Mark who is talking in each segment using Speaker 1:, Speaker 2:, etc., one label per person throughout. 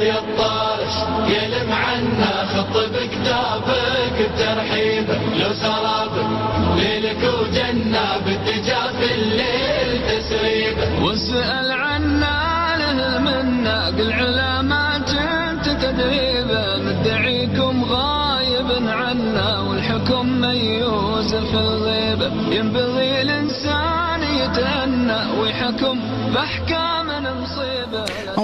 Speaker 1: يا الطارش يلم عنا خط بكتابك بترحيبه لو سرابك ليلك وجنة بالدجا في الليل تسريبه
Speaker 2: واسأل عنا له علا ما جبت تدريبه مدعيكم غايب عنا والحكم ميوز في الغيبة ينبغي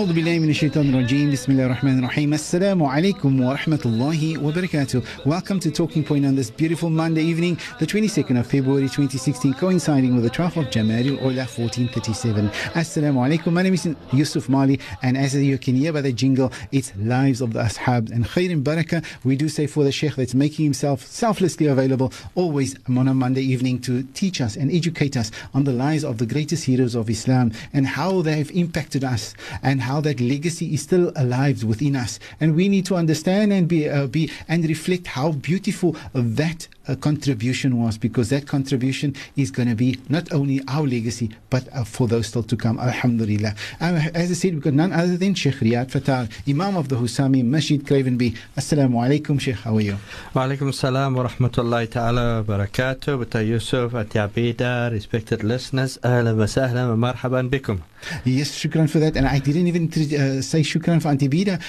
Speaker 3: أعوذ بالله من الشيطان الرجيم بسم الله الرحمن الرحيم السلام عليكم ورحمة الله وبركاته Welcome to Talking Point on this beautiful Monday evening the 22nd of February 2016 coinciding with the 12th of Jamadil Ola 1437 Assalamu alaikum my name is Yusuf Mali and as you can hear by the jingle it's Lives of the Ashab and Khair and Barakah we do say for the Sheikh that's making himself selflessly available always on a Monday evening to teach us and educate us on the lives of the greatest heroes of Islam and how they have impacted us and how how that legacy is still alive within us. And we need to understand and be, uh, be and reflect how beautiful that uh, contribution was because that contribution is going to be not only our legacy but uh, for those still to come. Alhamdulillah. Um, as I said, we've got none other than Sheikh Riyad Fataar, Imam of the Husami Masjid Cravenby. Assalamu alaikum, Sheikh. How are you?
Speaker 4: Wa alaikum salam wa rahmatullahi ta'ala wa barakatuh. With Yusuf, Atiyabida, respected listeners, ahlan wa sahlan wa marhaban bikum.
Speaker 3: Yes, shukran for that. And I didn't even uh, say shukran for Auntie Bida.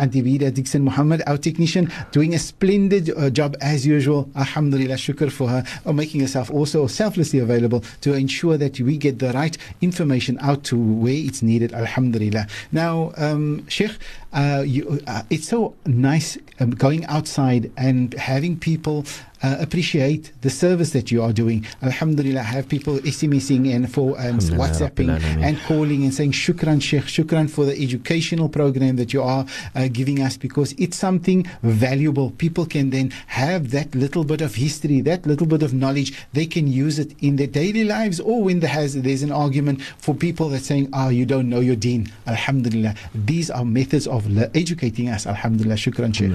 Speaker 3: Auntie Bida Dixon Muhammad, our technician, doing a splendid uh, job as usual. Alhamdulillah, shukr for her, or making herself also selflessly available to ensure that we get the right information out to where it's needed. Alhamdulillah. Now, um, Sheikh, uh, you, uh, it's so nice um, going outside and having people uh, appreciate the service that you are doing. Alhamdulillah, I have people SMSing and for um, WhatsApping and calling and saying shukran Sheikh, shukran for the educational program that you are uh, giving us because it's something valuable. People can then have that little bit of history, that little bit of knowledge. They can use it in their daily lives or when there has, there's an argument for people that saying, ah, oh, you don't know your deen. Alhamdulillah. These are methods of educating us. Alhamdulillah. Shukran Sheikh.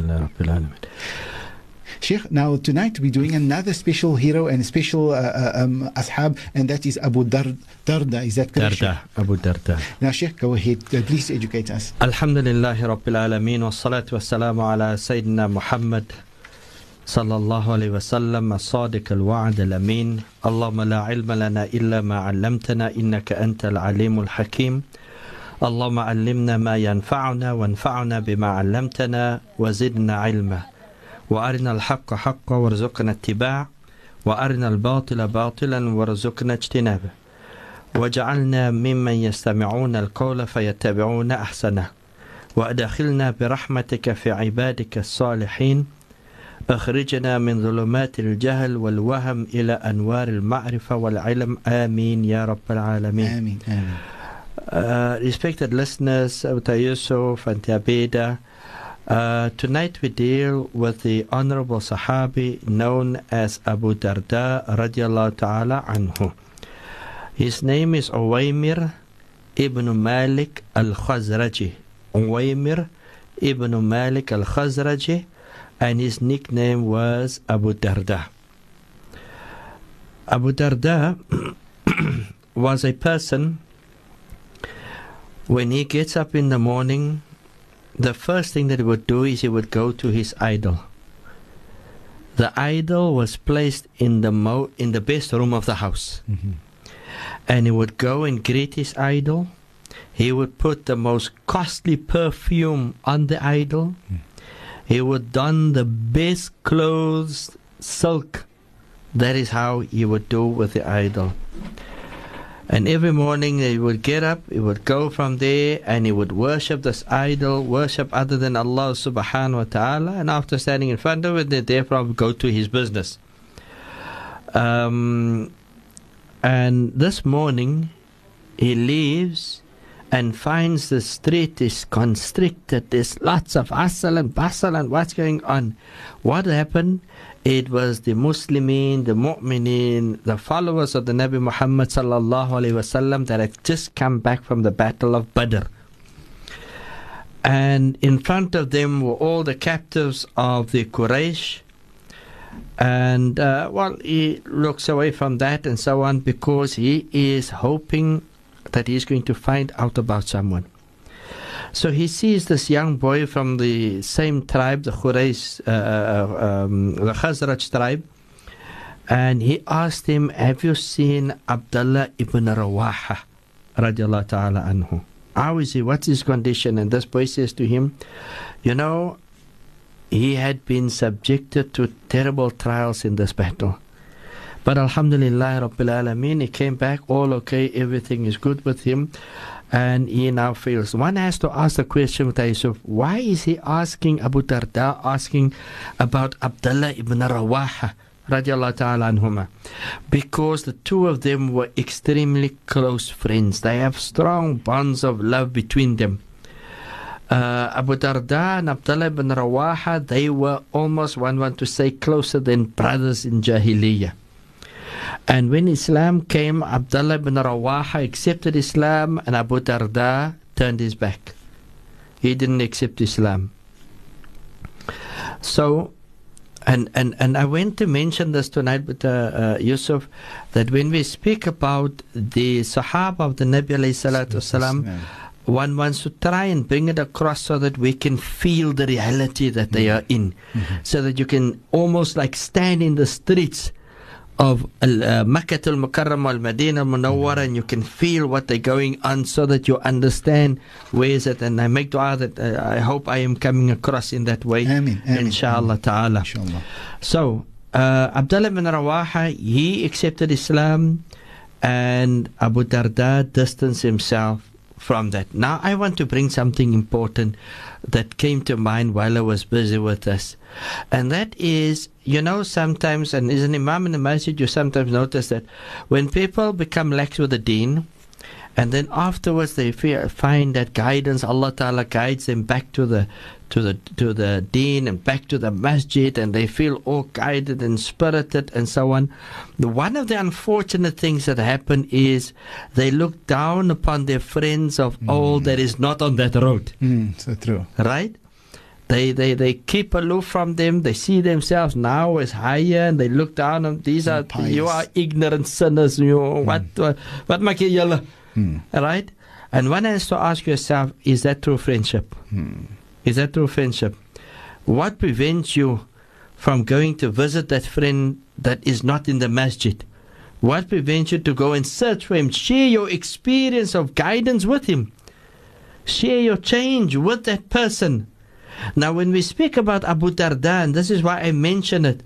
Speaker 3: Sheikh, now tonight we're doing another special hero and special uh, uh, um, ashab, and that is Abu Dar- Darda. Is that correct?
Speaker 4: Darda, Abu Darda.
Speaker 3: Now, Sheikh, go ahead. Uh, please educate us.
Speaker 4: Alhamdulillah Rabbil Alameen, والصلاة والسلام على سيدنا محمد صلى الله عليه وسلم الصادق الوعد الأمين اللهم لا علم لنا إلا ما علمتنا إنك أنت العليم الحكيم اللهم علمنا ما ينفعنا وانفعنا بما علمتنا وزدنا علما. وأرنا الحق حقا وارزقنا اتباع وأرنا الباطل باطلا وارزقنا اجتنابه. وجعلنا ممن يستمعون القول فيتبعون أحسنه. وأدخلنا برحمتك في عبادك الصالحين. أخرجنا من ظلمات الجهل والوهم إلى أنوار المعرفة والعلم. آمين يا رب العالمين.
Speaker 3: آمين آمين.
Speaker 4: Uh, respected listeners, of Yusuf and Abeda, uh, tonight we deal with the honorable Sahabi known as Abu Darda radiallahu ta'ala anhu. His name is Uwaymir ibn Malik al-Khazraji. Uwaymir ibn Malik al-Khazraji and his nickname was Abu Darda. Abu Darda was a person when he gets up in the morning, the first thing that he would do is he would go to his idol. The idol was placed in the mo- in the best room of the house,
Speaker 3: mm-hmm.
Speaker 4: and he would go and greet his idol. He would put the most costly perfume on the idol.
Speaker 3: Mm.
Speaker 4: He would don the best clothes, silk. That is how he would do with the idol. And every morning he would get up, he would go from there and he would worship this idol, worship other than Allah subhanahu wa ta'ala. And after standing in front of it, they therefore go to his business. Um, and this morning he leaves and finds the street is constricted. There's lots of hustle and bustle and what's going on. What happened? It was the Muslimin, the Mu'minin, the followers of the Nabi Muhammad sallallahu alaihi wasallam that had just come back from the Battle of Badr. And in front of them were all the captives of the Quraysh. And uh, well, he looks away from that and so on because he is hoping that he's going to find out about someone. So he sees this young boy from the same tribe, the Quraysh, uh, uh, um, the Khazraj tribe, and he asked him, Have you seen Abdullah ibn Rawaha? Radiallahu ta'ala anhu. How is he? What's his condition? And this boy says to him, You know, he had been subjected to terrible trials in this battle. But Alhamdulillah Rabbil Alameen, he came back all okay, everything is good with him, and he now feels. One has to ask the question with Yusuf, why is he asking Abu Darda, asking about Abdullah ibn Rawaha? radiallahu ta'ala. Because the two of them were extremely close friends. They have strong bonds of love between them. Uh, Abu Darda and Abdullah ibn Rawaha, they were almost, one want to say, closer than brothers in Jahiliyyah. And when Islam came, Abdullah ibn Rawaha accepted Islam and Abu Darda turned his back. He didn't accept Islam. So and, and, and I went to mention this tonight with uh, uh, Yusuf that when we speak about the Sahaba of the Nabi wasalam, one wants to try and bring it across so that we can feel the reality that they are in,
Speaker 3: Mm-hmm.
Speaker 4: so that you can almost like stand in the streets of uh, Makkah al Mukarram al Medina Munawwara and you can feel what they're going on so that you understand where is it. And I make dua that uh, I hope I am coming across in that way.
Speaker 3: Ameen, ameen,
Speaker 4: Inshallah ta'ala.
Speaker 3: Inshallah.
Speaker 4: So, uh, Abdullah bin Rawaha, he accepted Islam and Abu Darda distanced himself from that. Now, I want to bring something important that came to mind while I was busy with this. And that is, you know, sometimes, and as an imam in the masjid, you sometimes notice that when people become lax with the deen, and then afterwards they fear, find that guidance, Allah Ta'ala guides them back to the to the to the deen and back to the masjid and they feel all guided and spirited and so on. The, one of the unfortunate things that happen is they look down upon their friends of old that is not on that road.
Speaker 3: Mm, so true.
Speaker 4: Right? They, they, they keep aloof from them. They see themselves now as higher, and they look down on these are
Speaker 3: Pious.
Speaker 4: you are ignorant sinners. You hmm. what what what maak jy julle? Hmm. Right? And one has to ask yourself: Is that true friendship? Hmm. Is that true friendship? What prevents you from going to visit that friend that is not in the masjid? What prevents you to go and search for him? Share your experience of guidance with him. Share your change with that person. Now, when we speak about Abu Darda, and this is why I mention it,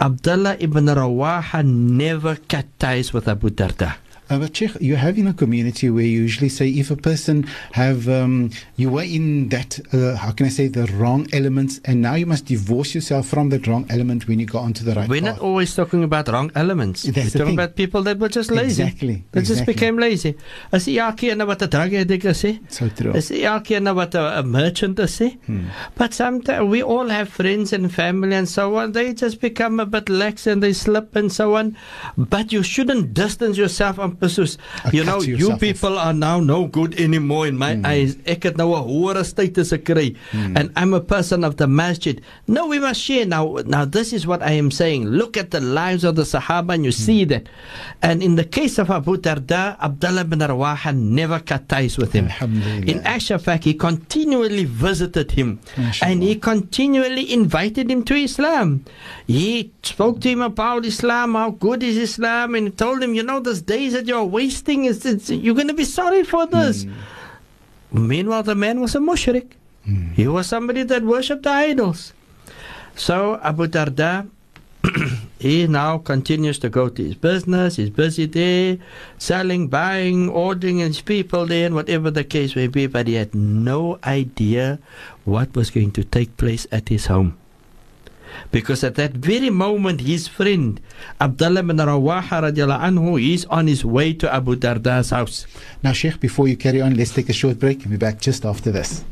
Speaker 4: Abdullah ibn Rawaha never cut ties with Abu Darda.
Speaker 3: Uh, but Sheikh, you have in a community where you usually say if a person have um, you were in that uh, how can I say the wrong elements and now you must divorce yourself from that wrong element when you go onto the right
Speaker 4: We're
Speaker 3: path.
Speaker 4: not always talking about wrong elements.
Speaker 3: That's
Speaker 4: We're talking
Speaker 3: thing.
Speaker 4: about people that were just lazy.
Speaker 3: Exactly,
Speaker 4: That just became lazy. As jy elke nou wat 'n drug addict is,
Speaker 3: so true.
Speaker 4: Elke keer nou wat 'n 'n merchant is?
Speaker 3: Hmm.
Speaker 4: But sometimes we all have friends and family and so on. They just become a bit lax and they slip and so on. But you shouldn't distance yourself on
Speaker 3: Uh,
Speaker 4: You know, you people are now no good anymore in my eyes. Ek het nou 'n hoër status gekry and I'm a person of the masjid. No, we must share now. Now this is what I am saying. Look at the lives of the Sahaba and you see that. And in the case of Abu Darda, Abdullah bin Rawaha never cut ties with him. In actual fact, he continually visited him and he continually invited him to Islam. He spoke to him about Islam, how good is Islam, and he told him, you know, those days that you're wasting, is it's, you're going to be sorry for this. Hmm. Meanwhile, the man was a mushrik. Hmm. He was somebody that worshipped the idols. So Abu Darda, he now continues to go to his business. He's busy there, selling, buying, ordering his people there, and whatever the case may be. But he had no idea what was going to take place at his home. Because at that very moment, his friend Abdullah bin Rawaha radiallahu anhu is on his way to Abu Darda's house.
Speaker 3: Now, Sheikh, before you carry on, let's take a short break. We'll be back just after this.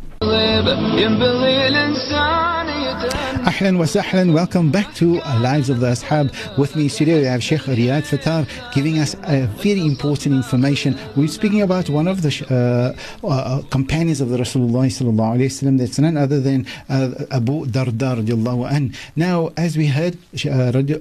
Speaker 3: Ahlan wa sahlan, welcome back to uh, Lives of the Ashab. With me today we have Sheikh Riyad Fataar giving us a very important information. We're speaking about one of the uh, uh, uh, companions of the Rasulullah sallallahu wasallam. That's none other than uh, Abu Darda. Now, as we heard,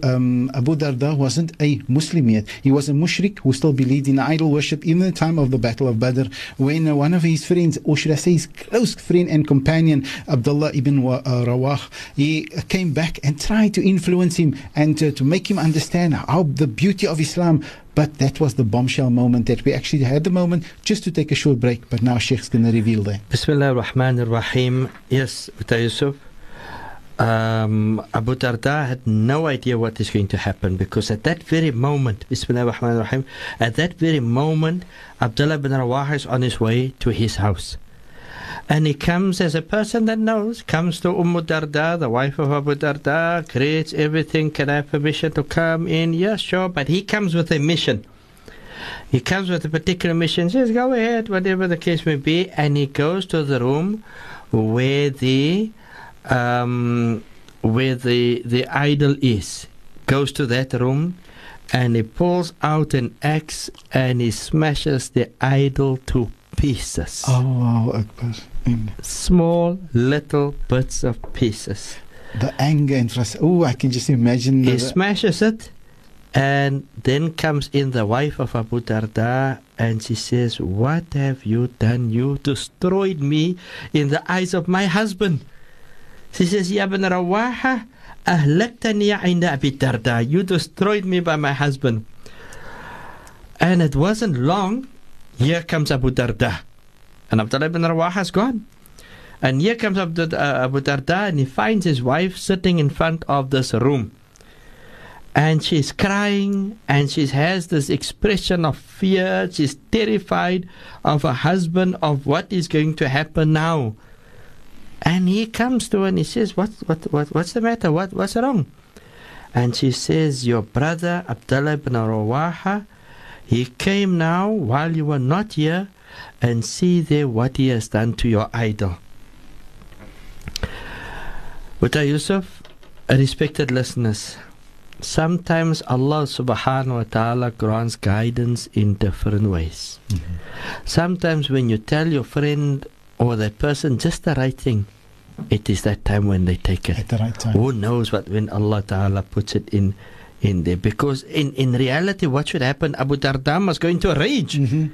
Speaker 3: um, Abu Darda wasn't a Muslim yet. He was a mushrik who still believed in idol worship in the time of the Battle of Badr when one of his friends, or should I say his close friend and companion, Abdullah ibn Rawah, he came back and tried to influence him and to, to make him understand how the beauty of Islam. But that was the bombshell moment that we actually had the moment just to take a short break. But now Sheikh's going to reveal that.
Speaker 4: Bismillah ar-Rahman ar-Rahim. Yes, Uta Yusuf. Um, Abu Darda had no idea what is going to happen because at that very moment, Bismillah ar-Rahman ar-Rahim, at that very moment, Abdullah bin Rawah is on his way to his house. And he comes as a person that knows, comes to Umm Darda, the wife of Abu Darda, creates everything. Can I have permission to come in? Yes, sure. But he comes with a mission. He comes with a particular mission, says, go ahead, whatever the case may be. And he goes to the room where the um, where the the idol is. Goes to that room and he pulls out an axe and he smashes the idol to pieces.
Speaker 3: Oh, Akbar.
Speaker 4: Small little bits of pieces.
Speaker 3: The anger and frustration. Oh, I can just imagine.
Speaker 4: He smashes it, and then comes in the wife of Abu Darda, and she says, What have you done? You destroyed me in the eyes of my husband. She says, Ya ibn Rawaha, ahlaktani inda Abi Darda. You destroyed me by my husband. And it wasn't long, here comes Abu Darda. And Abdullah ibn Rawaha has gone. And here comes Abu, uh, Abu Darda and he finds his wife sitting in front of this room. And she's crying and she has this expression of fear. She's terrified of her husband, of what is going to happen now. And he comes to her and he says, What, what, what, What's the matter? What, what's wrong? And she says, Your brother Abdullah ibn Rawaha, he came now while you were not here and see there what he has done to your idol. Uta Yusuf, respected listeners, sometimes Allah subhanahu wa ta'ala grants guidance in different ways. Mm-hmm. Sometimes when you tell your friend or that person just the right thing, it is that time when they take it.
Speaker 3: At the right time.
Speaker 4: Who knows what when Allah Ta'ala puts it in in there? Because in, in reality what should happen? Abu Darda was going to rage.
Speaker 3: Mm-hmm.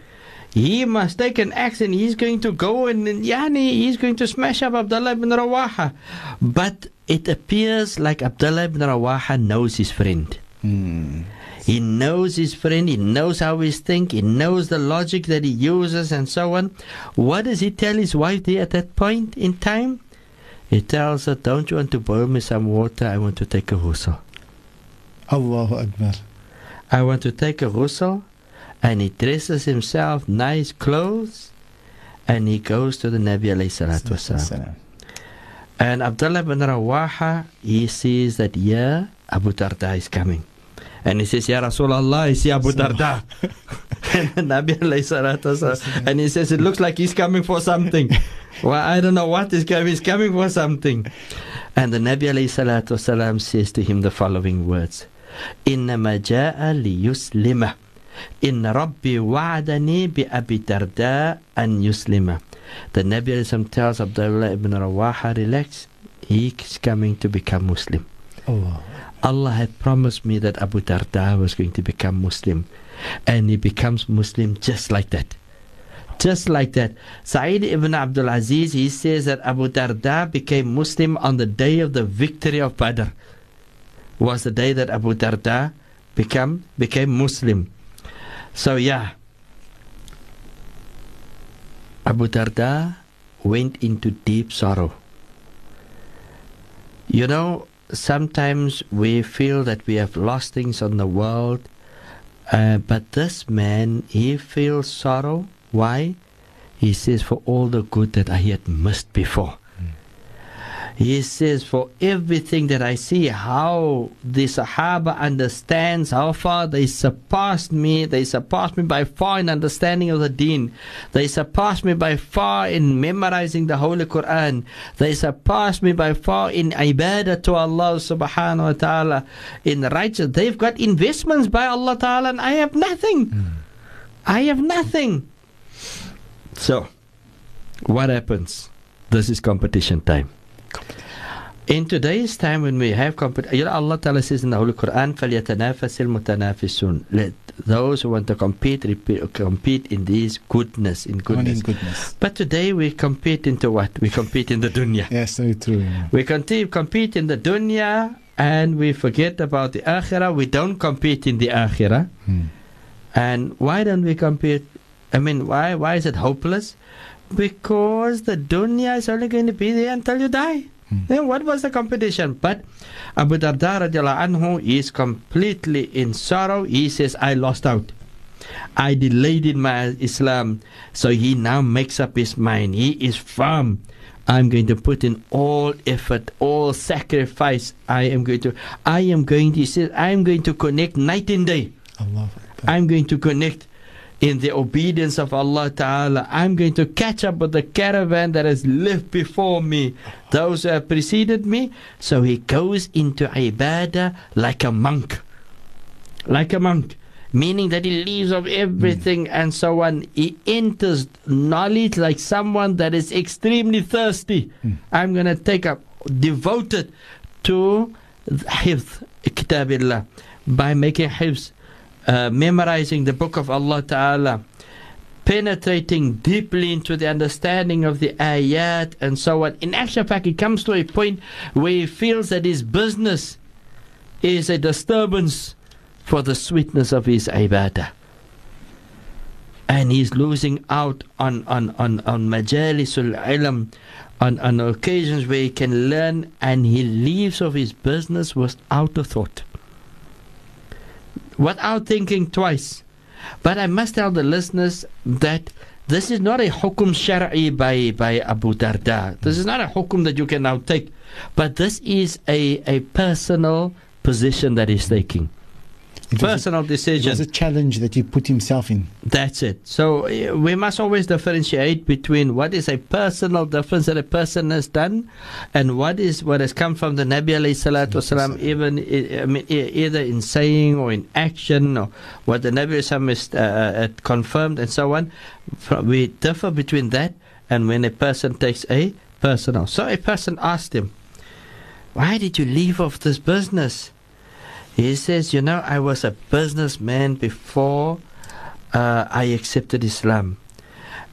Speaker 4: He must take an axe and he's going to go and, and yani, he's going to smash up Abdullah ibn Rawaha. But it appears like Abdullah ibn Rawaha knows his friend.
Speaker 3: Mm.
Speaker 4: He knows his friend, he knows how he thinks, he knows the logic that he uses and so on. What does he tell his wife there at that point in time? He tells her, Don't you want to boil me some water? I want to take a ghusl.
Speaker 3: Allahu Akbar.
Speaker 4: I want to take a ghusl. And he dresses himself nice clothes and he goes to the Nabi alayhi salatu wasalam. And Abdullah bin Rawaha, he sees that, yeah, Abu Darda is coming. And he says, Ya Rasulullah, I see Abu Darda. and the Nabi alayhi salatu wasalam, and he says, it looks like he's coming for something. well, I don't know what is coming. He's coming for something. And the Nabi alayhi salatu wasalam says to him the following words. إنما جاء ليسلمه إن ربي وعدني بأبي درداء أن يسلم The Nabi tells Abdullah ibn Rawaha, relax, he's coming to become Muslim.
Speaker 3: Allah.
Speaker 4: Allah had promised me that Abu Darda was going to become Muslim. And he becomes Muslim just like that. Just like that. Sa'id ibn Abdul Aziz, he says that Abu Darda became Muslim on the day of the victory of Badr. Was the day that Abu Darda become, became Muslim. So yeah, Abu Darda went into deep sorrow. You know, sometimes we feel that we have lost things on the world, uh, but this man, he feels sorrow. Why? He says, for all the good that I had missed before. He says, For everything that I see, how the Sahaba understands, how far they surpassed me, they surpassed me by far in understanding of the deen. They surpassed me by far in memorizing the Holy Quran. They surpassed me by far in ibadah to Allah subhanahu wa ta'ala, in righteous. They've got investments by Allah ta'ala, and I have nothing. Hmm. I have nothing. So, what happens? This is competition time. In today's time when we have competition, you know, Allah Ta'ala says in the Holy Quran, فَلْيَتَنَافَسِ الْمُتَنَافِسُونَ Let those who want to compete, repeat, compete in these goodness, in
Speaker 3: Only
Speaker 4: goodness.
Speaker 3: in goodness.
Speaker 4: But today we compete into what? We compete in the dunya.
Speaker 3: Yes, so true. yeah.
Speaker 4: We continue compete in the dunya and we forget about the akhirah. We don't compete in the akhirah.
Speaker 3: Hmm.
Speaker 4: And why don't we compete? I mean, why why is it hopeless? Because the dunya is only going to be there until you die.
Speaker 3: Hmm.
Speaker 4: Then what was the competition? But Abu Darda anhu is completely in sorrow. He says, I lost out. I delayed in my Islam. So he now makes up his mind. He is firm. I'm going to put in all effort, all sacrifice. I am going to, I am going to, he says, I am going to connect night and day.
Speaker 3: Allah.
Speaker 4: I'm going to connect in the obedience of Allah Ta'ala. I'm going to catch up with the caravan that has lived before me, those who have preceded me. So he goes into ibadah like a monk. Like a monk. Meaning that he leaves of everything hmm. and so on. He enters knowledge like someone that is extremely thirsty. Hmm. I'm going to take up, devoted to hifz, kitabillah, by making hifz uh, memorizing the book of Allah Ta'ala, penetrating deeply into the understanding of the ayat and so on. In actual fact, he comes to a point where he feels that his business is a disturbance for the sweetness of his ibadah. And he's losing out on, on, on, on majalisul ilm, on, on occasions where he can learn, and he leaves of his business without a thought without thinking twice. But I must tell the listeners that this is not a hukum shar'i by, by Abu Darda. This is not a hukum that you can now take. But this is a, a personal position that he's taking.
Speaker 3: It was, a,
Speaker 4: Personal
Speaker 3: it
Speaker 4: decision.
Speaker 3: was a challenge that he put himself in.
Speaker 4: That's it. So uh, we must always differentiate between what is a personal difference that a person has done, and what is what has come from the Nabi alayhi salatu wasalam, even i- mean, either in saying or in action, or what the Nabi has uh, confirmed, and so on. We differ between that and when a person takes a personal. So a person asked him, "Why did you leave off this business?" He says, You know, I was a businessman before uh, I accepted Islam.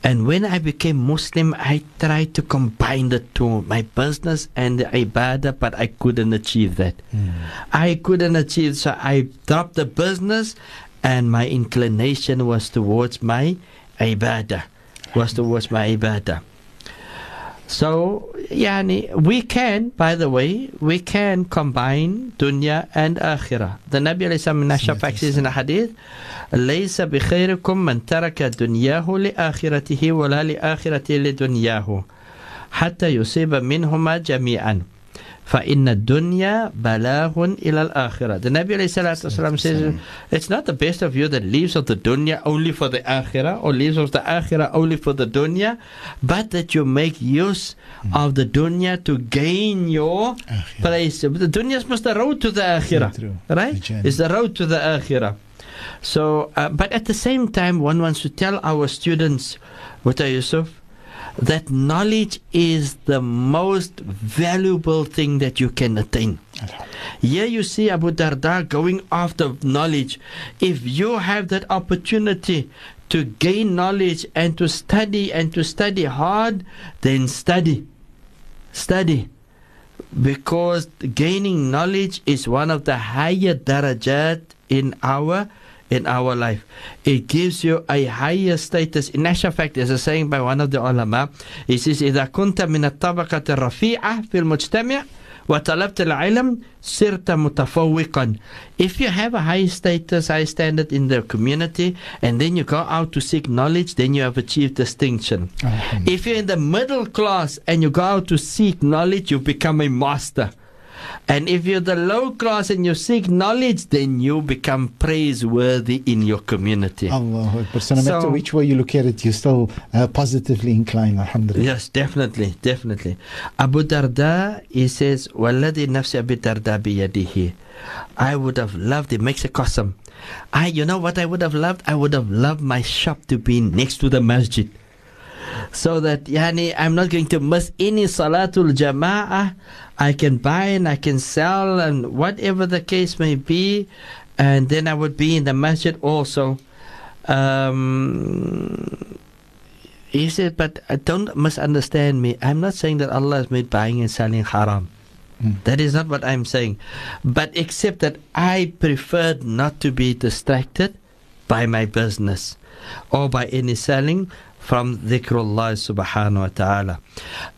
Speaker 4: And when I became Muslim, I tried to combine the two, my business and the ibadah, but I couldn't achieve that. I couldn't achieve, so I dropped the business, and my inclination was towards my ibadah, was towards my ibadah. So, يعني we can by the way we can combine دنيا and آخرة. The Nabi عليه السلام من نشاف أكسيز الحديث ليس بخيركم من ترك دنياه لآخرته ولا لآخرته لدنياه حتى يصيب منهما جميعا. فإن الدنيا بلاغ إلى الآخرة. The Nabi alayhi salatu wasalam says, it's not the best of you that leaves of the dunya only for the akhirah or leaves of the akhirah only for the dunya, but that you make use of the dunya to gain your
Speaker 3: Akhirah.
Speaker 4: place. The dunya is just the road to the akhirah,
Speaker 3: true. The
Speaker 4: right?
Speaker 3: journey.
Speaker 4: It's the road to the akhirah. So, uh, but at the same time, one wants to tell our students, Wata Yusuf, that knowledge is the most valuable thing that you can attain. Here you see Abu Darda going after knowledge. If you have that opportunity to gain knowledge and to study and to study hard, then study. Study. Because gaining knowledge is one of the higher darajat in our in our life. It gives you a higher status. In actual fact, there's a saying by one of the ulama. He says, إذا كنت من الطبقة الرفيعة في المجتمع وطلبت العلم صرت متفوقا if you have a high status high standard in the community and then you go out to seek knowledge then you have achieved distinction
Speaker 3: Alhamdulillah.
Speaker 4: if you're in the middle class and you go out to seek knowledge you become a master and if you're the low class and you seek knowledge then you become praiseworthy in your community
Speaker 3: Allah Akbar. So no matter
Speaker 4: So-
Speaker 3: which way you look at it, you're still uh, positively inclined, Alhamdulillah.
Speaker 4: Yes, definitely, definitely. Abu Darda, he says, وَالَّذِي نَفْسِ أَبِي الدَّرْدَى بِيَدِهِ I would have loved, it makes a custom. I, you know what I would have loved? I would have loved my shop to be next to the masjid. So that, yani, I'm not going to miss any Salatul Jama'ah. I can buy and I can sell and whatever the case may be. And then I would be in the masjid also. Um, he said, but uh, don't misunderstand me. I'm not saying that Allah has made buying and selling haram.
Speaker 3: Mm.
Speaker 4: That is not what I'm saying. But except that I preferred not to be distracted by my business or by any selling from dhikrullah subhanahu wa ta'ala.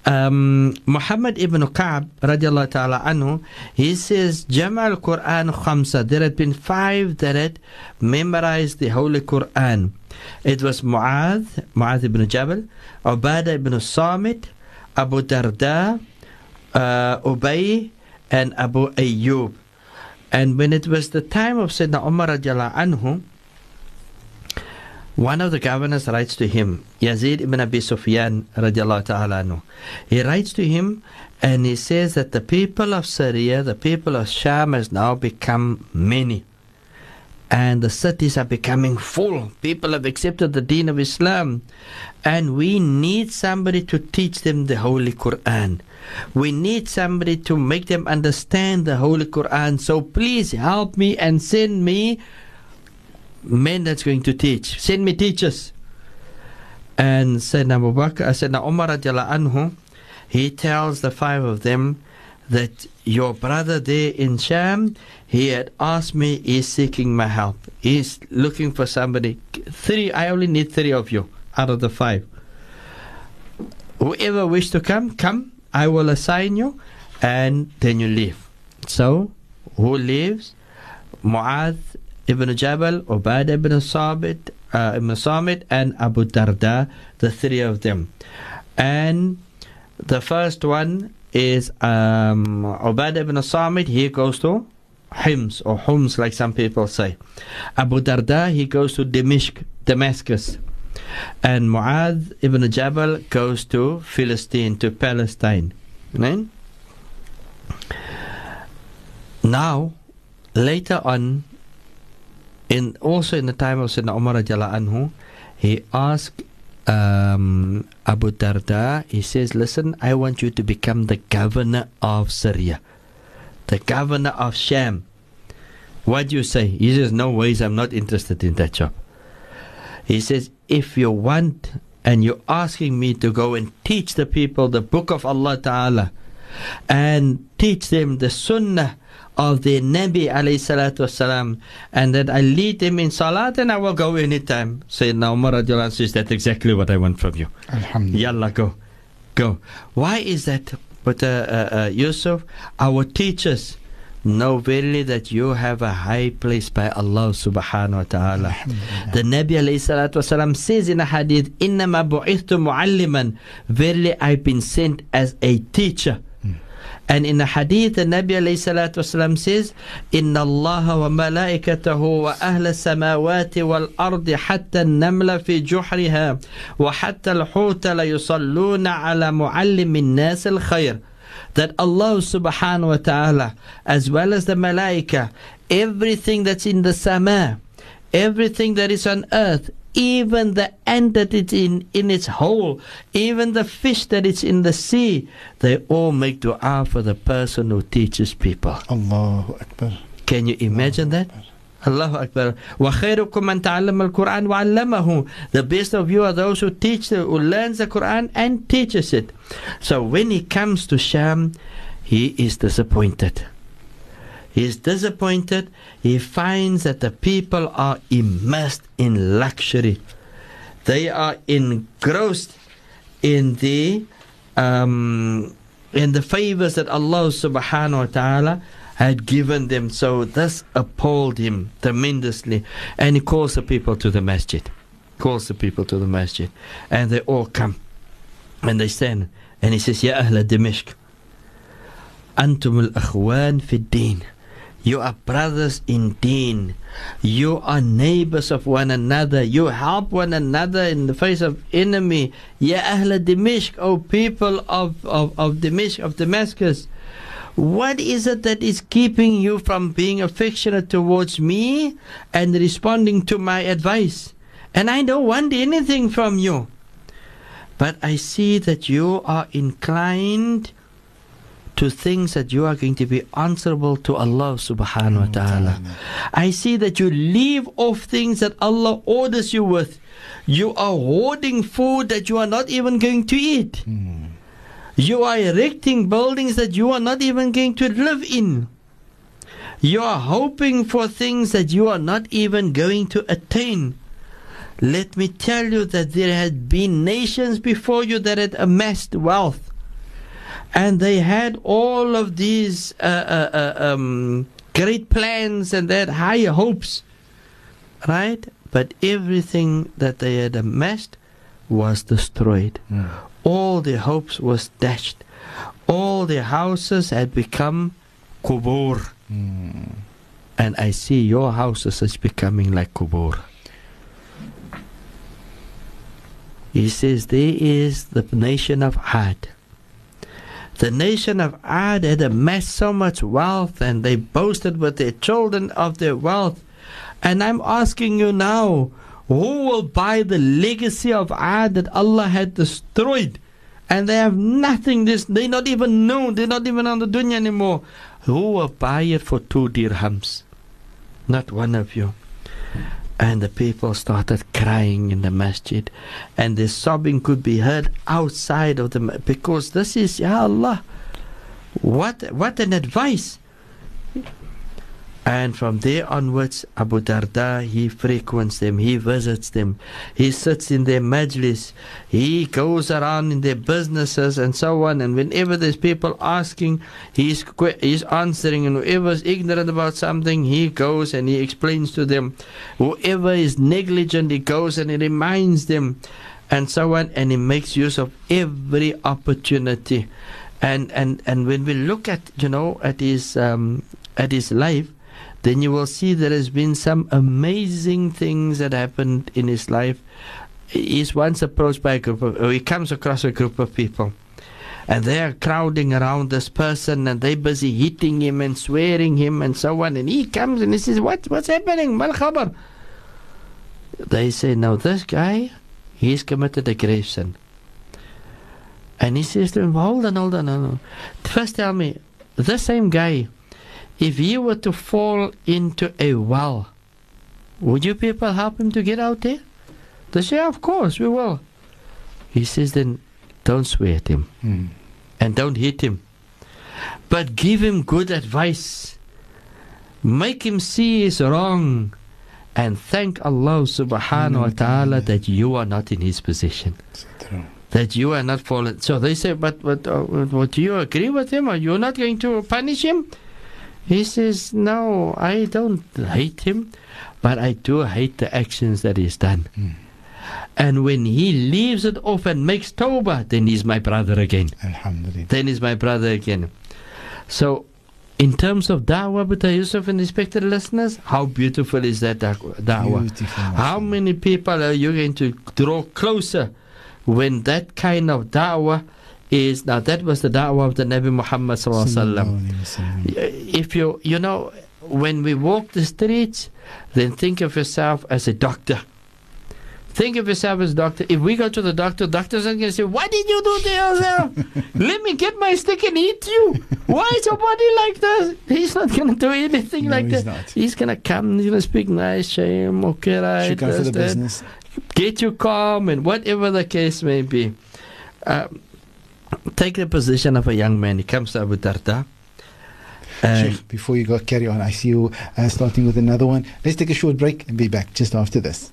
Speaker 4: Um, Muhammad ibn Ka'b radiallahu ta'ala anhu, he says, Jama al-Quran khamsa. There had been five that had memorized the Holy Quran. It was Mu'adh, Mu'adh ibn Jabal, Ubadah ibn Samit, Abu Darda, uh, Ubay, and Abu Ayyub. And when it was the time of Sayyidina Umar radiallahu anhu, one of the governors writes to him, Yazid ibn Abi Sufyan radiallahu ta'ala anhu. He writes to him and he says that the people of Syria, the people of Sham has now become many. And the cities are becoming full. People have accepted the deen of Islam. And we need somebody to teach them the Holy Quran. We need somebody to make them understand the Holy Quran. So please help me and send me men that's going to teach. Send me teachers. And Sayyidina Abu Bakr, uh, Sayyidina Umar anhu, he tells the five of them that your brother there in Sham, he had asked me, he's seeking my help. He's looking for somebody. Three, I only need three of you out of the five. Whoever wish to come, come. I will assign you, and then you leave. So, who leaves? Mu'adh ibn Jabal, Ubadah ibn Sabit, uh, ibn Samit, and Abu Darda, the three of them. And the first one is um, Ubadah ibn Samit, he goes to Hims or Homs, like some people say. Abu Darda, he goes to Damascus, Damascus. And Mu'adh ibn Jabal goes to Philistine, to Palestine. Right? Now, later on, in also in the time of Sayyidina Umar anhu, he asked um, Abu Darda, he says, Listen, I want you to become the governor of Syria, the governor of Sham. What do you say? He says, No ways, I'm not interested in that job. He says, If you want and you're asking me to go and teach the people the book of Allah Ta'ala and teach them the sunnah of the Nabi alayhi salatu wasalam, and that I lead them in salat and I will go anytime. Say Sayyidina Umar says, That's exactly what I want from you.
Speaker 3: Alhamdulillah.
Speaker 4: Yalla, go. Go. Why is that? But uh, uh, uh, Yusuf, our teachers know verily that you have a high place by Allah subhanahu wa ta'ala. the Nabi alayhi salatu wasalam says in a hadith, Innama bu'ithu mu'alliman. Verily I've been sent as a teacher. And in the hadith, the Nabi alayhi salatu wasalam says, إِنَّ اللَّهَ وَمَلَائِكَتَهُ وَأَهْلَ السَّمَاوَاتِ وَالْأَرْضِ حَتَّى النَّمْلَ فِي جُحْرِهَا وَحَتَّى الْحُوتَ لَيُصَلُّونَ عَلَى مُعَلِّمِ النَّاسِ الْخَيْرِ That Allah subhanahu wa ta'ala, as well as the malaika, everything that's in the sama, everything that is on earth, even the ant that is in, in its hole, even the fish that is in the sea, they all make dua for the person who teaches people.
Speaker 3: Allahu Akbar.
Speaker 4: Can you imagine that? Allahu Akbar. وَخَيْرُكُمْ مَنْ تَعَلَّمَ الْقُرْآنَ وَعَلَّمَهُ The best of you are those who teach, the, who learns the Quran and teaches it. So when he comes to Sham, he is disappointed. He is disappointed. He finds that the people are immersed in luxury. They are engrossed in the um, and the favors that Allah subhanahu wa ta'ala had given them. So this appalled him tremendously. And he calls the people to the masjid. Calls the people to the masjid. And they all come. And they stand. And he says, Ya Ahla Dimishq, Antum al-akhwan fi din. You are brothers in deen. You are neighbors of one another. You help one another in the face of enemy. Ya Ahla Dimishq, O people of, of, of Dimishq, of Damascus. What is it that is keeping you from being affectionate towards me and responding to my advice? And I don't want anything from you. But I see that you are inclined to things that you are going to be answerable to Allah subhanahu wa mm, ta'ala. I see that you leave off things that Allah orders you with. You are hoarding food that you are not even going to eat. Mm. You are erecting buildings that you are not even going to live in. You are hoping for things that you are not even going to attain. Let me tell you that there had been nations before you that had amassed wealth. And they had all of these uh, uh, uh, um, great plans and they had high hopes. Right? But everything that they had amassed was destroyed. All their hopes was dashed. All their houses had become kubur. And I see your houses is becoming like kubur. He says, There is the nation of Ad. The nation of Ad had amassed so much wealth and they boasted with their children of their wealth. And I'm asking you now, who will buy the legacy of Ad that Allah had destroyed? And they have nothing, this, they're not even known, they're not even on the dunya anymore. Who will buy it for two dirhams? Not one of you. And the people started crying in the masjid, and the sobbing could be heard outside of the because this is Ya Allah. What what an advice! And from there onwards, Abu Darda he frequents them, he visits them, he sits in their majlis, he goes around in their businesses and so on. And whenever there's people asking, he's he's answering, and whoever's ignorant about something, he goes and he explains to them. Whoever is negligent, he goes and he reminds them, and so on. And he makes use of every opportunity. And and and when we look at you know at his um, at his life then you will see there has been some amazing things that happened in his life. He's once approached by a group of, he comes across a group of people, and they are crowding around this person, and they busy hitting him and swearing him and so on. And he comes and he says, "What? What's happening? Mal khabar?" They say, "No, this guy, he's committed a grave sin." And he says to him, "Hold on, hold on, hold on. First, tell me, this same guy." If he were to fall into a well, would you people help him to get out there? They say, Of course, we will. He says, Then don't swear at him and don't hit him, but give him good advice. Make him see his wrong and thank Allah subhanahu wa ta'ala that you are not in his position. That you are not fallen. So they say, but, but uh, what, do you agree with him? Are you not going to punish him? He says, No, I don't hate him, but I do hate the actions that he's done. Hmm. And when he leaves it off and makes tawbah, then he's my brother again.
Speaker 3: Alhamdulillah.
Speaker 4: Then he's my brother again. So, in terms of da'wah, Buta Yusuf and respected listeners, how beautiful is that da'wah?
Speaker 3: Beautiful,
Speaker 4: How many people are you going to draw closer when that kind of da'wah is? Now, that was the da'wah of the Nabi Muhammad sallallahu alaihi wasallam
Speaker 3: Sallallahu alayhi wasallam.
Speaker 4: if you you know when we walk the streets then think of yourself as a doctor think of yourself as a doctor if we go to the doctor doctor's not going to say what did you do to yourself let me get my stick and hit you why is your body like this he's not going to do anything
Speaker 3: No,
Speaker 4: like
Speaker 3: he's
Speaker 4: that
Speaker 3: not.
Speaker 4: he's going to come he's going to speak nice shame okay right this, that get you calm and whatever the case may be. Um, take the position of a young man. He comes to Abu Darda. And
Speaker 3: Sheikh, before you go carry on, I see you uh, starting with another one. Let's take a short break and be back just after this.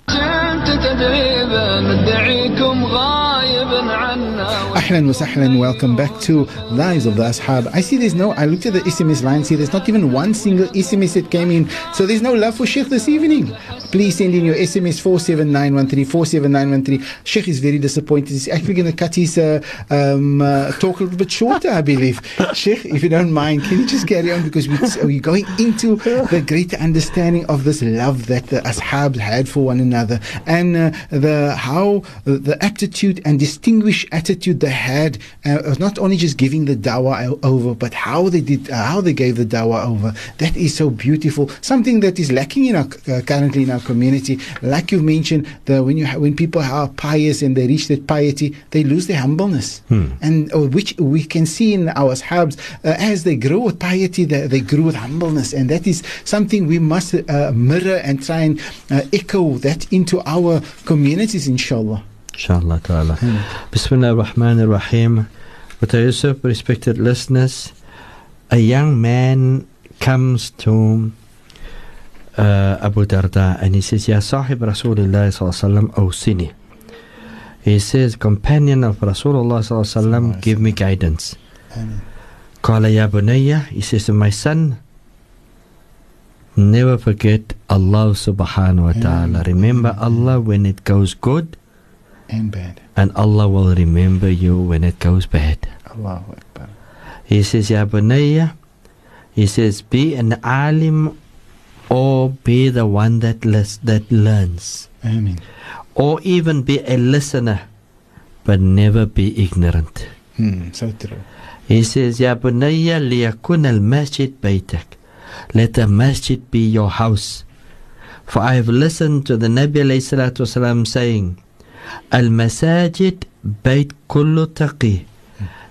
Speaker 3: Ahlan was ahlan, welcome back to Lives of the Ashab. I see there's no, I looked at the SMS line, see there's not even one single SMS that came in, so there's no love for Sheikh this evening. Please send in your SMS 47913, 47913. Sheikh is very disappointed. He's actually going to cut his uh, um, uh, talk a little bit shorter, I believe. Sheikh, if you don't mind, can you just carry on because we're going into the greater understanding of this love that the Ashab had for one another. And uh, the how the aptitude and distinguished attitude they had uh, not only just giving the dawah over but how they did uh, how they gave the dawah over. That is so beautiful. Something that is lacking in our uh, currently in our community. Like you mentioned the when you ha- when people are pious and they reach that piety they lose their humbleness. And uh, which we can see in our ashabs uh, as they grow with piety they, they grow with humbleness. And that is something we must uh, mirror and try and uh, echo that into our communities inshallah
Speaker 4: Inshallah ta'ala. Bismillah ar-Rahman ar-Rahim. With Yusuf, respected listeners, a young man comes to uh, Abu Darda and he says, Ya Sahib Rasulullah sallallahu awsini. He says, companion of Rasulullah sallallahu give me guidance. Qala ya bunayya, he says to my son, never forget Allah subhanahu wa ta'ala. Remember Allah when it goes good
Speaker 3: and bad
Speaker 4: and Allah will remember you when it goes bad.
Speaker 3: Allahu Akbar
Speaker 4: He says, Ya bunayya, he says, be an alim or be the one that, that learns.
Speaker 3: Amen
Speaker 4: Or even be a listener, but never be ignorant.
Speaker 3: hmm, so true
Speaker 4: He says, Ya bunayya liyakun al masjid baytak. Let the masjid be your house. For I have listened to the Nabi wasalam saying, Al masajid bayt kullu taqi.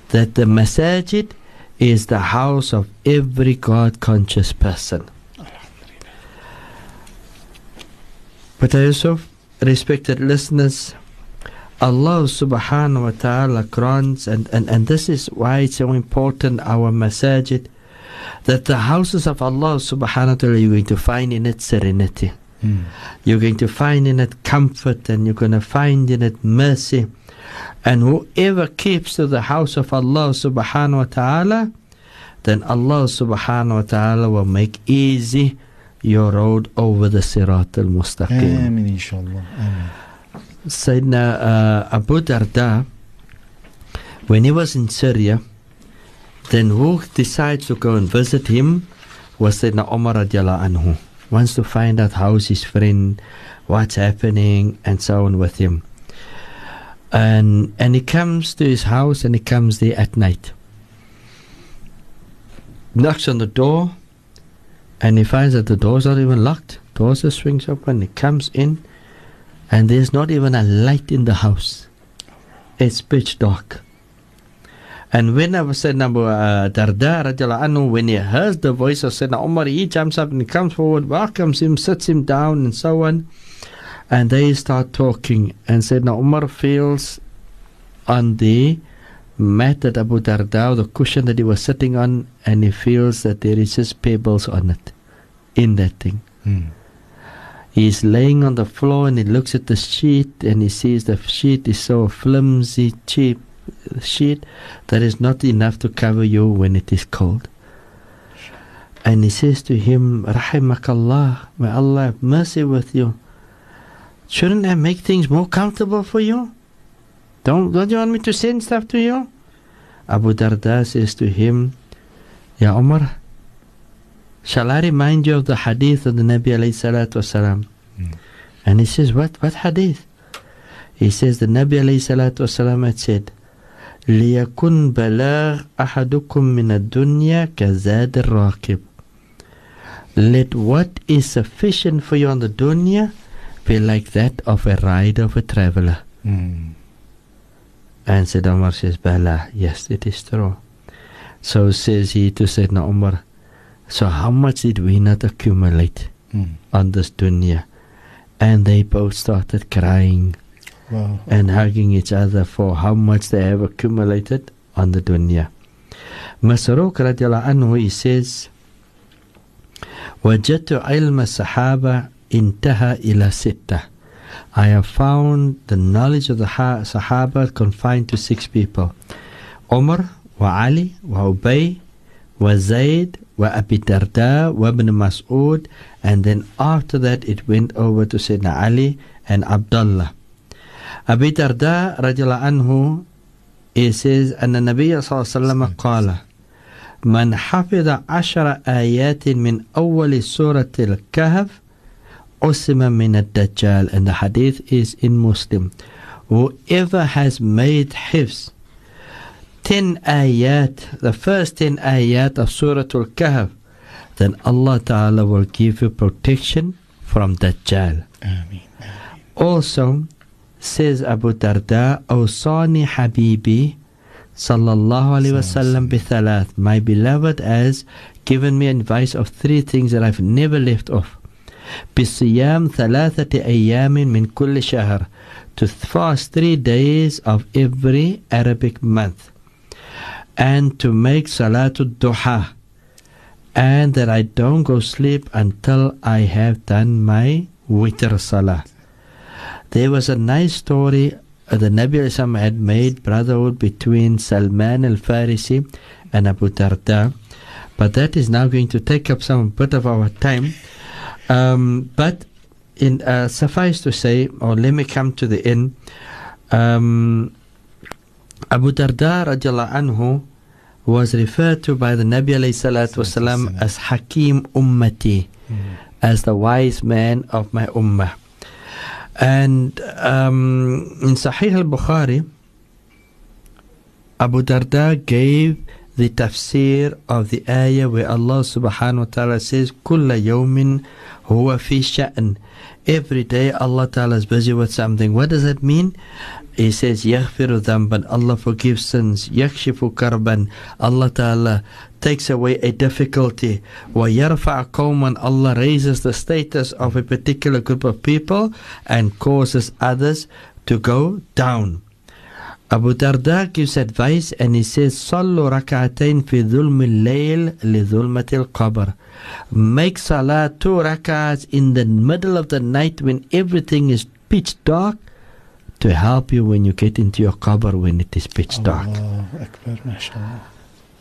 Speaker 4: That the masajid is the house of every God conscious person. But Yusuf, respected listeners, Allah subhanahu wa ta'ala grants, and, and, and this is why it's so important, our masajid, that the houses of Allah subhanahu wa ta'ala you're going to find in it serenity.
Speaker 3: Hmm.
Speaker 4: You're going to find in it comfort and you're going to find in it mercy. And whoever keeps to the house of Allah subhanahu wa ta'ala, then Allah subhanahu wa ta'ala will make easy your road over the Sirat al Mustaqim.
Speaker 3: Amen inshallah Amen
Speaker 4: Sayyidina uh, Abu Darda, when he was in Syria, then who decides to go and visit him was Sayyidina Umar radiallahu anhu. Wants to find out how's his friend, what's happening, and so on with him. And and he comes to his house and he comes there at night. Knocks on the door, and he finds that the door's not even locked. Doors just swings open. He comes in, and there's not even a light in the house. It's pitch dark. And when I was saying Abu uh, Darda anhu, when he hears the voice of Sayyidina Umar, he jumps up and he comes forward, welcomes him, sits him down, and so on. And they start talking. And Sayyidina Umar feels on the mat that Abu Darda, the cushion that he was sitting on, and he feels that there is just pebbles on it, in that thing.
Speaker 3: Hmm.
Speaker 4: He's laying on the floor and he looks at the sheet and he sees the sheet is so flimsy, cheap sheet that is not enough to cover you when it is cold. And he says to him, Rahimakallah, may Allah have mercy with you. Shouldn't I make things more comfortable for you? Don't, don't you want me to send stuff to you? Abu Darda says to him, Ya Umar, shall I remind you of the hadith of the Nabi alayhi salatu wasalam? Hmm. And he says, what, what hadith? He says, the Nabi alayhi salatu wasalam had said, ليكن بلاغ أحدكم من الدنيا كزاد الراكب Let what is sufficient for you on the dunya be like that of a rider of a traveler.
Speaker 3: Hmm.
Speaker 4: And Sayyidina Umar says, Bala, yes, it is true. So says he to Sayyidina Umar, so how much did we not accumulate
Speaker 3: Hmm.
Speaker 4: on this dunya? And they both started crying
Speaker 3: Wow.
Speaker 4: and hugging each other for how much they have accumulated on the dunya. Masruq radiallahu anhu, he says, وجدت علم الصحابة انتهى إلى ستة I have found the knowledge of the ha- Sahaba confined to six people Umar, wa Ali, wa Ubay, wa Zayd, wa Abi Darda, wa Ibn Mas'ud, and then after that it went over to Sayyidina Ali and Abdullah. Abi Darda radiallahu anhu, he says, أن النبي صلى الله عليه وسلم قال من حفظ عشر آيات من أول سورة الكهف عصم من الدجال and the hadith is in Muslim whoever has made hifz 10 ayat the first 10 ayat of Surah Al-Kahf then Allah Ta'ala will give you protection from Dajjal
Speaker 3: Ameen.
Speaker 4: also says Abu Darda Awsani Habibi Sallallahu Alaihi Wasallam bithalath My beloved has given me advice of three things that I've never left off بصيام ثلاثة أيام من كل شهر to fast three days of every Arabic month and to make Salatul Duha and that I don't go sleep until I have done my witr salah. There was a nice story uh, the Nabi Islam had made brotherhood between Salman al-Farisi and Abu Darda, but that is now going to take up some bit of our time. Um, but in uh, suffice to say, or let me come to the end. Um, Abu Darda radiallahu anhu was referred to by the Nabi alayhi salatu wasalam
Speaker 3: Wasalam.
Speaker 4: as Hakim Ummati, as the wise man of my ummah. And um, in Sahih al-Bukhari, Abu Darda gave the tafsir of the ayah where Allah subhanahu wa ta'ala says, Kulla yawmin huwa fi sha'n. Every day Allah ta'ala is busy with something. What does that mean? He says, Yaghfiru dhanban. Allah forgives sins. Yakshifu karban. Allah ta'ala takes away a difficulty. Wa yarfa' qawman. Allah raises the status of a particular group of people and causes others to go down. Abu Darda gives advice and he says, rak'atain fi dhulm al-layl li dhulmat al-qabr. Make salah two rak'ats in the middle of the night when everything is pitch dark to help you when you get into your qabr when it is pitch dark.
Speaker 3: Akbar.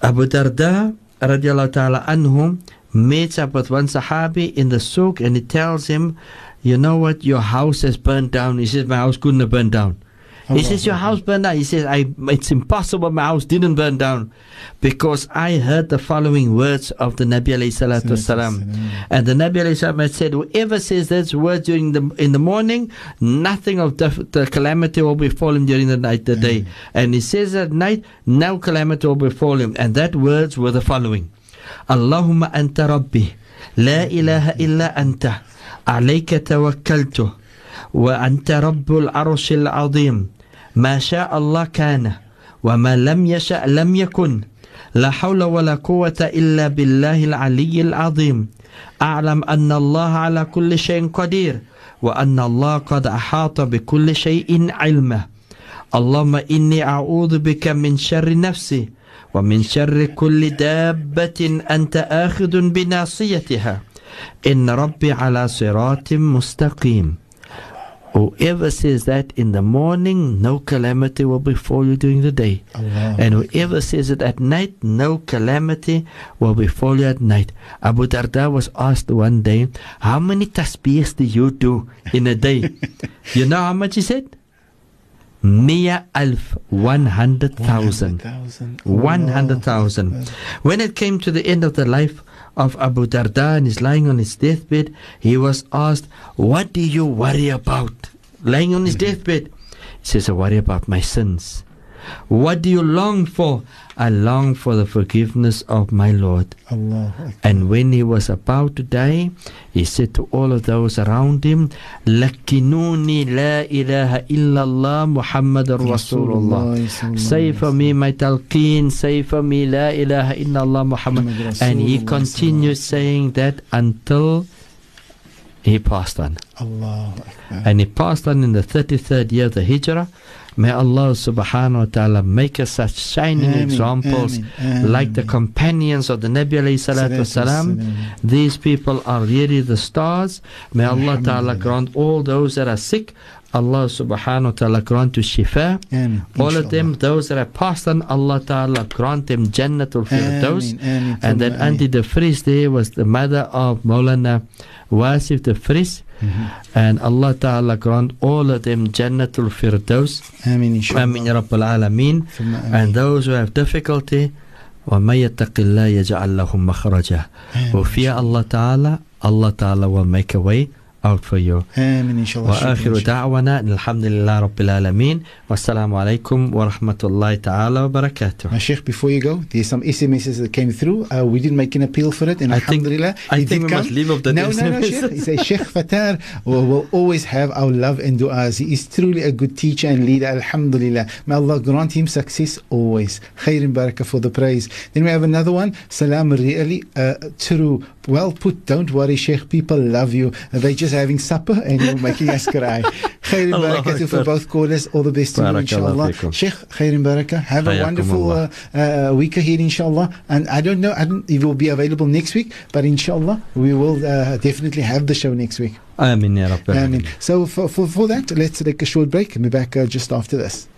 Speaker 4: Abu Darda radiallahu ta'ala anhu meets up with one Sahabi in the souk and he tells him, You know what, your house has burned down. He says, My house couldn't have burned down. He says, Your house burned down. He says, I, It's impossible my house didn't burn down because I heard the following words of the Nabi alayhi salatu wasalam. And the Nabi alayhi salam had said, Whoever says those words during the in the morning, nothing of the, the calamity will befall him during the night, the day. And he says at night, no calamity will befall him. And that words were the following. Allahumma anta rabbi, la ilaha illa anta, alayka tawakkaltu, wa anta rabbul arshil azim. ما شاء الله كان وما لم يشأ لم يكن. لا حول ولا قوة إلا بالله العلي العظيم. أعلم أن الله على كل شيء قدير وأن الله قد أحاط بكل شيء علما اللهم إني أعوذ بك من شر نفسي ومن شر كل دابة أنت آخذ بناصيتها. إن ربي على صراط مستقيم. Whoever says that in the morning, no calamity will befall you during the day.
Speaker 3: Allah.
Speaker 4: And whoever says it at night, no calamity will befall you at night. Abu Darda was asked one day, How many tasbihs do you do in a day? you know how much he said? Mia alf, 100,000.
Speaker 3: 100,000.
Speaker 4: 100,000. When it came to the end of the life of Abu Darda and he's lying on his deathbed, he was asked, What do you worry about? Lying on his deathbed. He says, I worry about my sins. What do you long for? I long for the forgiveness of my Lord.
Speaker 3: Allah.
Speaker 4: And when he was about to die, he said to all of those around him, Lakinuni la ilaha illallah Muhammadur Rasulullah. Say for me my talqeen, say for me la ilaha illallah Muhammad. And he continued saying that until he passed on.
Speaker 3: Allah.
Speaker 4: And he passed on in the 33rd year of the Hijrah. May Allah subhanahu wa ta'ala make us such shining
Speaker 3: Ameen,
Speaker 4: examples
Speaker 3: ameen,
Speaker 4: like the companions of the Nabi alayhi salatu wasalam. These people are really the stars. May Allah ta'ala grant all those that are sick. Allah subhanahu wa ta'ala grant to shifa.
Speaker 3: Ameen.
Speaker 4: All of them, those that are passed on, Allah Ta'ala grant them Jannatul Firdaus.
Speaker 3: Ameen, ameen,
Speaker 4: And then Auntie the Fris there was the mother of Maulana Wasif the Fris.
Speaker 3: Mm-hmm.
Speaker 4: And Allah Ta'ala grant all of them Jannatul Firdaus.
Speaker 3: Ameen, inshallah.
Speaker 4: Amin Ya Rabbal Alameen.
Speaker 3: Ameen.
Speaker 4: And those who have difficulty, وَمَن يَتَّقِ اللَّهَ يَجْعَلْ لَهُ مَخْرَجًا fear Allah Ta'ala, Allah Ta'ala will make a way out for you.
Speaker 3: Sheikh, before you go, there's some SMSs that came through. Uh, we didn't make an appeal for it, and
Speaker 4: I
Speaker 3: alhamdulillah,
Speaker 4: think,
Speaker 3: I
Speaker 4: think we
Speaker 3: come.
Speaker 4: must leave off the
Speaker 3: no, SMS. No, no,
Speaker 4: no,
Speaker 3: Sheikh. He says, Sheikh Fataar will, will always have our love and du'as. He is truly a good teacher and leader. Alhamdulillah. May Allah grant him success always. Khair and barakah for the praise. Then we have another one. Salam really, uh, true. Well put. Don't worry, Sheikh. People love you. They just having supper and you're making us cry. Khair and barakatuh for both callers. All the best to you, inshallah. Sheikh, khair and barakah. Have a wonderful uh, uh, week ahead, inshallah. And I don't know I don't, if it will be available next week, but inshallah, we will uh, definitely have the show next week. Amin,
Speaker 4: ya
Speaker 3: Rabbi. So for, for, for that, let's take a short break and be back uh, just after this.